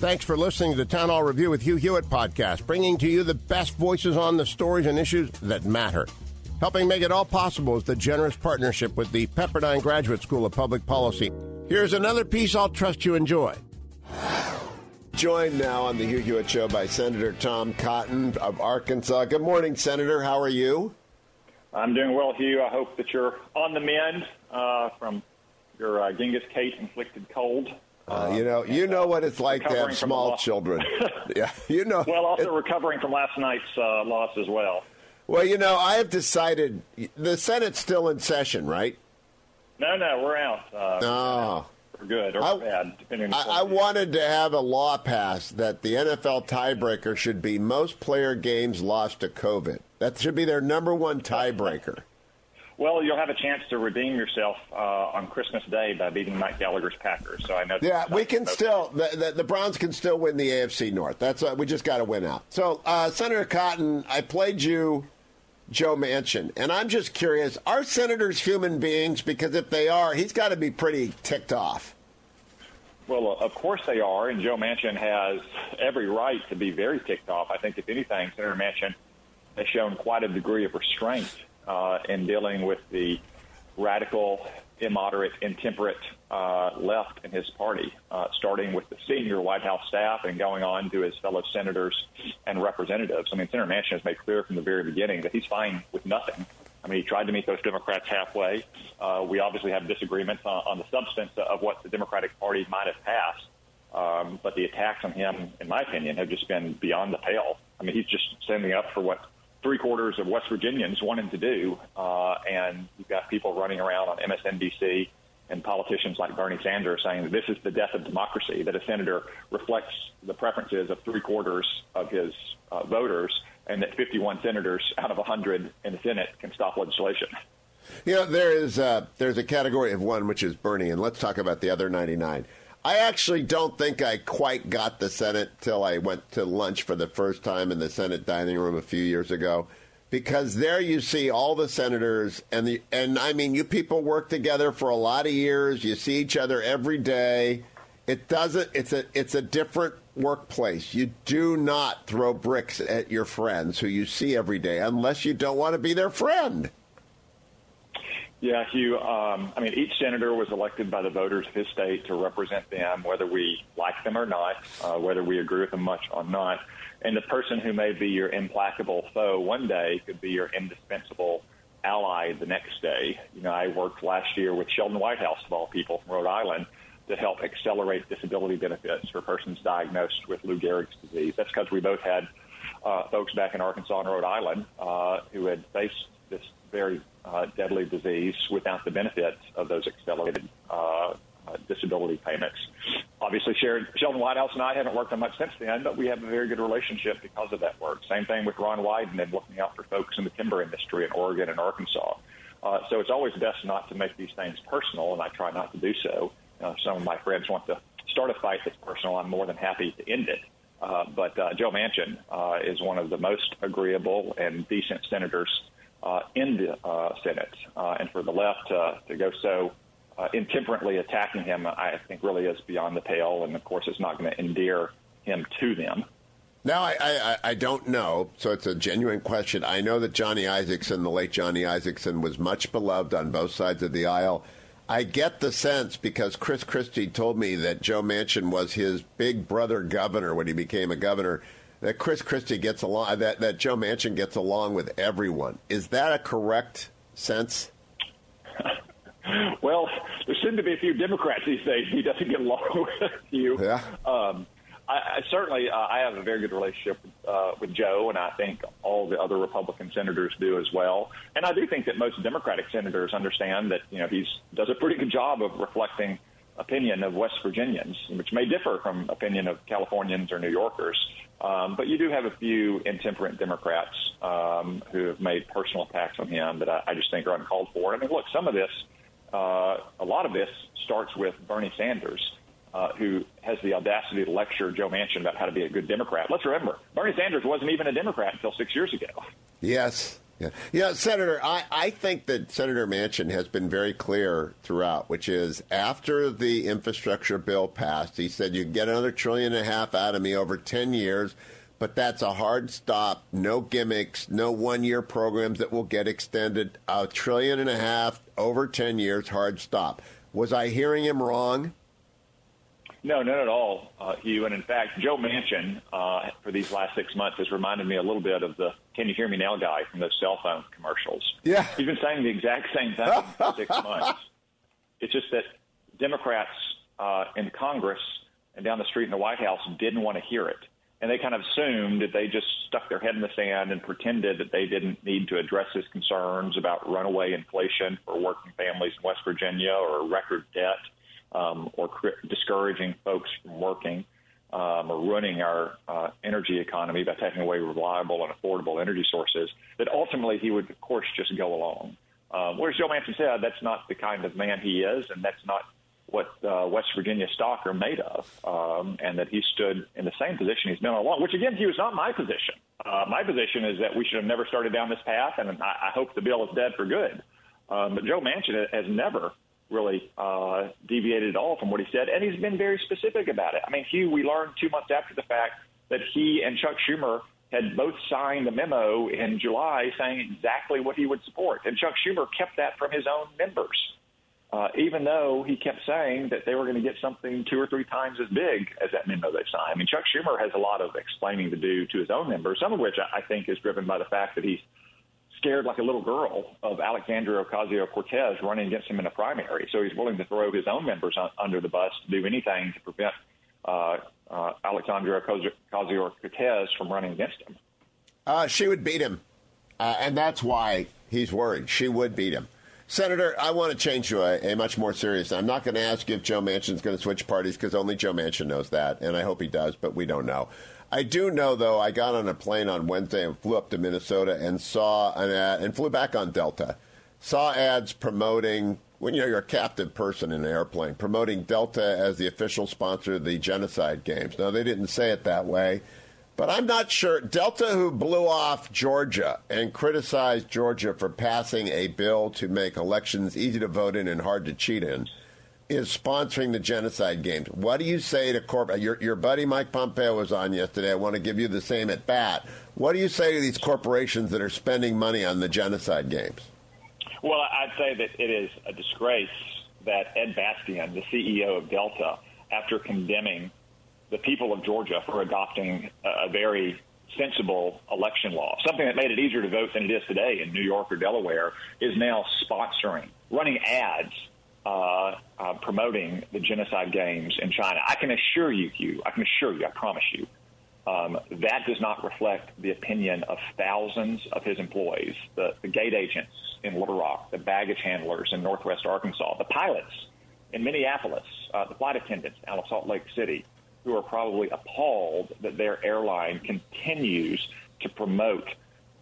Thanks for listening to the Town Hall Review with Hugh Hewitt podcast, bringing to you the best voices on the stories and issues that matter. Helping make it all possible is the generous partnership with the Pepperdine Graduate School of Public Policy. Here's another piece I'll trust you enjoy. Joined now on the Hugh Hewitt Show by Senator Tom Cotton of Arkansas. Good morning, Senator. How are you? I'm doing well, Hugh. I hope that you're on the mend uh, from your uh, Genghis Kate inflicted cold. Uh, you know, you know what it's like to have small children. yeah, you know. Well, also it, recovering from last night's uh, loss as well. Well, you know, I have decided the Senate's still in session, right? No, no, we're out. Uh, no. We're good or I, bad, depending. I, I wanted to have a law passed that the NFL tiebreaker should be most player games lost to COVID. That should be their number one tiebreaker. Well, you'll have a chance to redeem yourself uh, on Christmas Day by beating Mike Gallagher's Packers. So I know. Yeah, we can still the, the, the, Browns can still win the AFC North. That's uh, we just got to win out. So uh, Senator Cotton, I played you. Joe Manchin. And I'm just curious are senators human beings? Because if they are, he's got to be pretty ticked off. Well, of course they are, and Joe Manchin has every right to be very ticked off. I think, if anything, Senator Manchin has shown quite a degree of restraint uh, in dealing with the radical, immoderate, intemperate uh, left in his party, uh, starting with the senior White House staff and going on to his fellow senators and representatives. I mean, Senator Manchin has made clear from the very beginning that he's fine with nothing. I mean, he tried to meet those Democrats halfway. Uh, we obviously have disagreements on, on the substance of what the Democratic Party might have passed. Um, but the attacks on him, in my opinion, have just been beyond the pale. I mean, he's just standing up for what three quarters of West Virginians want to do. Uh, and you've got people running around on MSNBC and politicians like Bernie Sanders saying that this is the death of democracy, that a senator reflects the preferences of three quarters of his uh, voters, and that 51 senators out of 100 in the Senate can stop legislation. You know, there is uh, there's a category of one which is Bernie, and let's talk about the other 99. I actually don't think I quite got the Senate till I went to lunch for the first time in the Senate dining room a few years ago. Because there you see all the senators and the and I mean you people work together for a lot of years. You see each other every day. It doesn't it's a it's a different workplace. You do not throw bricks at your friends who you see every day unless you don't want to be their friend. Yeah, Hugh. Um, I mean, each senator was elected by the voters of his state to represent them, whether we like them or not, uh, whether we agree with them much or not. And the person who may be your implacable foe one day could be your indispensable ally the next day. You know, I worked last year with Sheldon Whitehouse, of all people, from Rhode Island, to help accelerate disability benefits for persons diagnosed with Lou Gehrig's disease. That's because we both had uh, folks back in Arkansas and Rhode Island uh, who had faced this very uh, deadly disease without the benefits of those accelerated uh, uh, disability payments. Obviously, Sheldon Whitehouse and I haven't worked on much since then, but we have a very good relationship because of that work. Same thing with Ron Wyden and looking out for folks in the timber industry in Oregon and Arkansas. Uh, so it's always best not to make these things personal, and I try not to do so. Uh, some of my friends want to start a fight that's personal. I'm more than happy to end it. Uh, but uh, Joe Manchin uh, is one of the most agreeable and decent senators uh, in the uh, Senate. Uh, and for the left uh, to go so uh, intemperately attacking him, I think really is beyond the pale. And of course, it's not going to endear him to them. Now, I, I, I, don't know, so it's a genuine question. I know that Johnny Isakson, the late Johnny Isakson, was much beloved on both sides of the aisle. I get the sense because Chris Christie told me that Joe Manchin was his big brother governor when he became a governor that Chris Christie gets along, that, that Joe Manchin gets along with everyone. Is that a correct sense? well, there seem to be a few Democrats these days he doesn't get along with you. Yeah. Um, I, I certainly uh, I have a very good relationship uh, with Joe, and I think all the other Republican senators do as well. And I do think that most Democratic senators understand that you know he's does a pretty good job of reflecting opinion of West Virginians, which may differ from opinion of Californians or New Yorkers. Um, but you do have a few intemperate Democrats um, who have made personal attacks on him that I, I just think are uncalled for. I mean, look, some of this, uh, a lot of this starts with Bernie Sanders. Uh, who has the audacity to lecture Joe Manchin about how to be a good Democrat. Let's remember, Bernie Sanders wasn't even a Democrat until six years ago. Yes. Yeah. Yeah, Senator, I, I think that Senator Manchin has been very clear throughout, which is after the infrastructure bill passed, he said you get another trillion and a half out of me over 10 years, but that's a hard stop. No gimmicks, no one year programs that will get extended. A trillion and a half over 10 years, hard stop. Was I hearing him wrong? No, not at all, uh, Hugh. And in fact, Joe Manchin, uh, for these last six months, has reminded me a little bit of the "Can you hear me now?" guy from those cell phone commercials. Yeah, he's been saying the exact same thing for six months. It's just that Democrats uh, in Congress and down the street in the White House didn't want to hear it, and they kind of assumed that they just stuck their head in the sand and pretended that they didn't need to address his concerns about runaway inflation for working families in West Virginia or record debt um, or cr- discouraging folks from working um, or ruining our uh, energy economy by taking away reliable and affordable energy sources, that ultimately he would, of course, just go along. Um, whereas Joe Manchin said that's not the kind of man he is, and that's not what uh, West Virginia stock are made of, um, and that he stood in the same position he's been all along, which again, he was not my position. Uh, my position is that we should have never started down this path, and I, I hope the bill is dead for good. Um, but Joe Manchin has never really uh, deviated at all from what he said, and he's been very specific about it. I mean, Hugh, we learned two months after the fact that he and Chuck Schumer had both signed a memo in July saying exactly what he would support, and Chuck Schumer kept that from his own members. Uh, even though he kept saying that they were going to get something two or three times as big as that memo they signed. I mean, Chuck Schumer has a lot of explaining to do to his own members, some of which I think is driven by the fact that he's scared like a little girl of Alexandria Ocasio Cortez running against him in a primary. So he's willing to throw his own members under the bus to do anything to prevent uh, uh, Alexandria Ocasio Cortez from running against him. Uh, she would beat him. Uh, and that's why he's worried. She would beat him. Senator, I want to change to a, a much more serious. I'm not going to ask if Joe Manchin's going to switch parties because only Joe Manchin knows that, and I hope he does, but we don't know. I do know, though, I got on a plane on Wednesday and flew up to Minnesota and saw an ad and flew back on Delta. Saw ads promoting, when you know you're a captive person in an airplane, promoting Delta as the official sponsor of the genocide games. Now, they didn't say it that way, but I'm not sure. Delta, who blew off Georgia and criticized Georgia for passing a bill to make elections easy to vote in and hard to cheat in is sponsoring the genocide games. What do you say to corporate? Your, your buddy Mike Pompeo was on yesterday. I want to give you the same at bat. What do you say to these corporations that are spending money on the genocide games? Well, I'd say that it is a disgrace that Ed Bastian, the CEO of Delta, after condemning the people of Georgia for adopting a very sensible election law, something that made it easier to vote than it is today in New York or Delaware, is now sponsoring, running ads uh, uh, promoting the genocide games in China. I can assure you, Hugh, I can assure you, I promise you, um, that does not reflect the opinion of thousands of his employees, the, the gate agents in Little Rock, the baggage handlers in Northwest Arkansas, the pilots in Minneapolis, uh, the flight attendants out of Salt Lake City, who are probably appalled that their airline continues to promote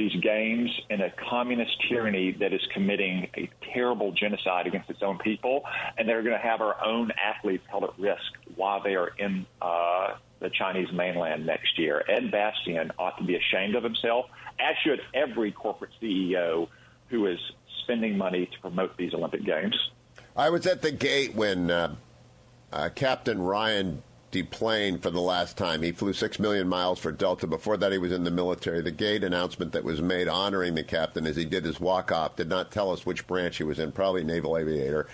these games in a communist tyranny that is committing a terrible genocide against its own people, and they're going to have our own athletes held at risk while they are in uh, the Chinese mainland next year. Ed Bastian ought to be ashamed of himself, as should every corporate CEO who is spending money to promote these Olympic Games. I was at the gate when uh, uh, Captain Ryan deplaned for the last time. He flew six million miles for Delta. Before that, he was in the military. The gate announcement that was made honoring the captain as he did his walk off did not tell us which branch he was in, probably naval aviator.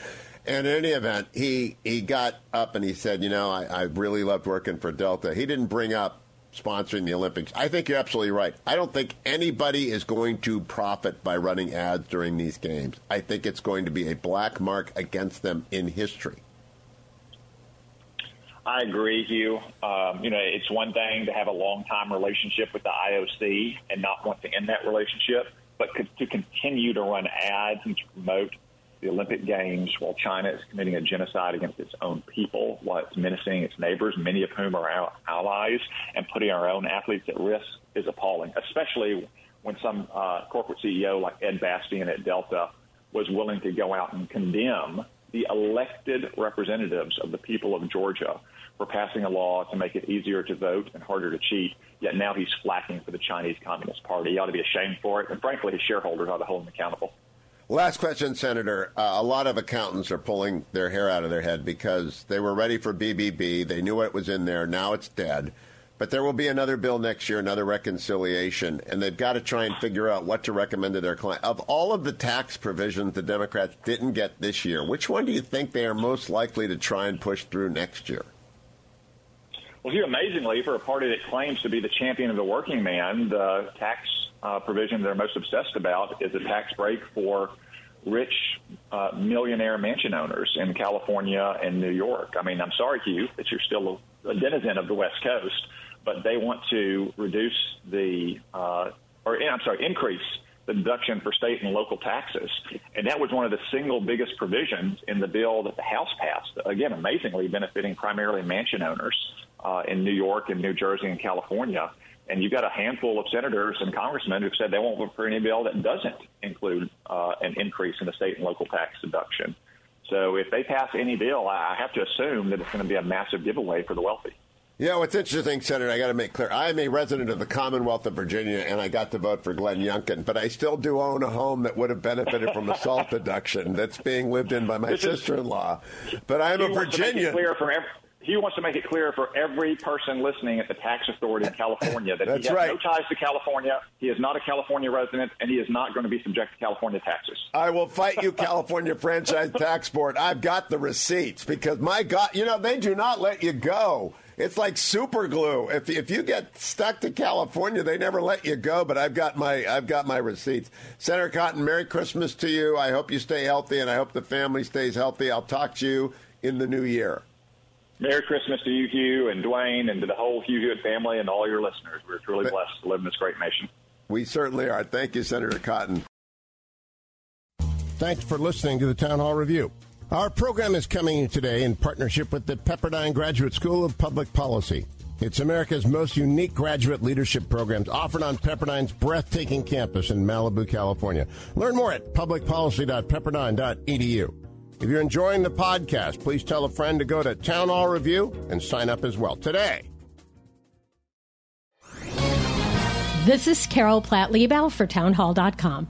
And in any event, he, he got up and he said, You know, I, I really loved working for Delta. He didn't bring up sponsoring the Olympics. I think you're absolutely right. I don't think anybody is going to profit by running ads during these games. I think it's going to be a black mark against them in history. I agree, Hugh. Um, you know, it's one thing to have a long time relationship with the IOC and not want to end that relationship, but to continue to run ads and to promote the Olympic Games while China is committing a genocide against its own people, while it's menacing its neighbors, many of whom are our allies, and putting our own athletes at risk is appalling, especially when some uh, corporate CEO like Ed Bastian at Delta was willing to go out and condemn the elected representatives of the people of Georgia for passing a law to make it easier to vote and harder to cheat. Yet now he's flacking for the Chinese Communist Party. He ought to be ashamed for it, and frankly, his shareholders ought to hold him accountable. Last question, Senator. Uh, a lot of accountants are pulling their hair out of their head because they were ready for BBB. They knew what was in there. Now it's dead. But there will be another bill next year, another reconciliation, and they've got to try and figure out what to recommend to their client. Of all of the tax provisions the Democrats didn't get this year, which one do you think they are most likely to try and push through next year? Well, here, amazingly, for a party that claims to be the champion of the working man, the tax uh, provision they're most obsessed about is a tax break for rich uh, millionaire mansion owners in California and New York. I mean, I'm sorry, Hugh, that you're still a, a denizen of the West Coast, but they want to reduce the, uh, or I'm sorry, increase the deduction for state and local taxes. And that was one of the single biggest provisions in the bill that the House passed. Again, amazingly benefiting primarily mansion owners uh, in New York and New Jersey and California. And you've got a handful of senators and congressmen who've said they won't vote for any bill that doesn't include uh, an increase in the state and local tax deduction. So if they pass any bill, I have to assume that it's going to be a massive giveaway for the wealthy. Yeah, what's interesting, Senator, I got to make clear I am a resident of the Commonwealth of Virginia, and I got to vote for Glenn Youngkin, but I still do own a home that would have benefited from a SALT deduction that's being lived in by my sister in law. But I'm a Virginian. Clear from every, he wants to make it clear for every person listening at the tax authority in California that he has right. no ties to California. He is not a California resident, and he is not going to be subject to California taxes. I will fight you, California Franchise Tax Board. I've got the receipts because my God, you know they do not let you go. It's like super glue. If if you get stuck to California, they never let you go. But I've got my I've got my receipts. Senator Cotton, Merry Christmas to you. I hope you stay healthy, and I hope the family stays healthy. I'll talk to you in the new year. Merry Christmas to you, Hugh, and Duane, and to the whole Hugh Hewitt family and all your listeners. We're truly blessed to live in this great nation. We certainly are. Thank you, Senator Cotton. Thanks for listening to the Town Hall Review. Our program is coming today in partnership with the Pepperdine Graduate School of Public Policy. It's America's most unique graduate leadership programs offered on Pepperdine's breathtaking campus in Malibu, California. Learn more at publicpolicy.pepperdine.edu. If you're enjoying the podcast, please tell a friend to go to Town Hall Review and sign up as well today. This is Carol Platt Liebau for townhall.com.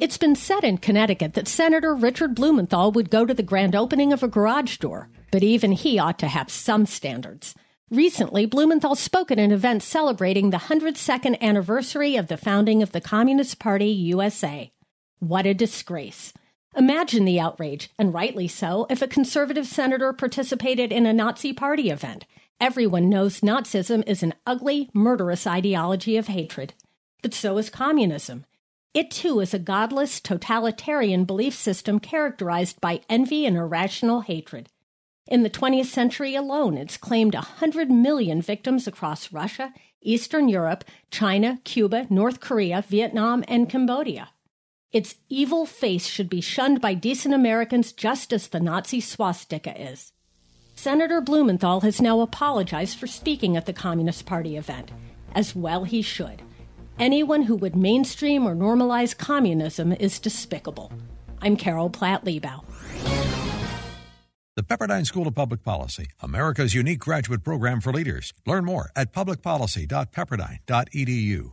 It's been said in Connecticut that Senator Richard Blumenthal would go to the grand opening of a garage door, but even he ought to have some standards. Recently, Blumenthal spoke at an event celebrating the 102nd anniversary of the founding of the Communist Party USA. What a disgrace. Imagine the outrage, and rightly so, if a conservative senator participated in a Nazi party event. Everyone knows Nazism is an ugly, murderous ideology of hatred. But so is communism. It too is a godless, totalitarian belief system characterized by envy and irrational hatred. In the 20th century alone, it's claimed 100 million victims across Russia, Eastern Europe, China, Cuba, North Korea, Vietnam, and Cambodia. Its evil face should be shunned by decent Americans just as the Nazi swastika is. Senator Blumenthal has now apologized for speaking at the Communist Party event, as well he should. Anyone who would mainstream or normalize communism is despicable. I'm Carol Platt Liebau. The Pepperdine School of Public Policy, America's unique graduate program for leaders. Learn more at publicpolicy.pepperdine.edu.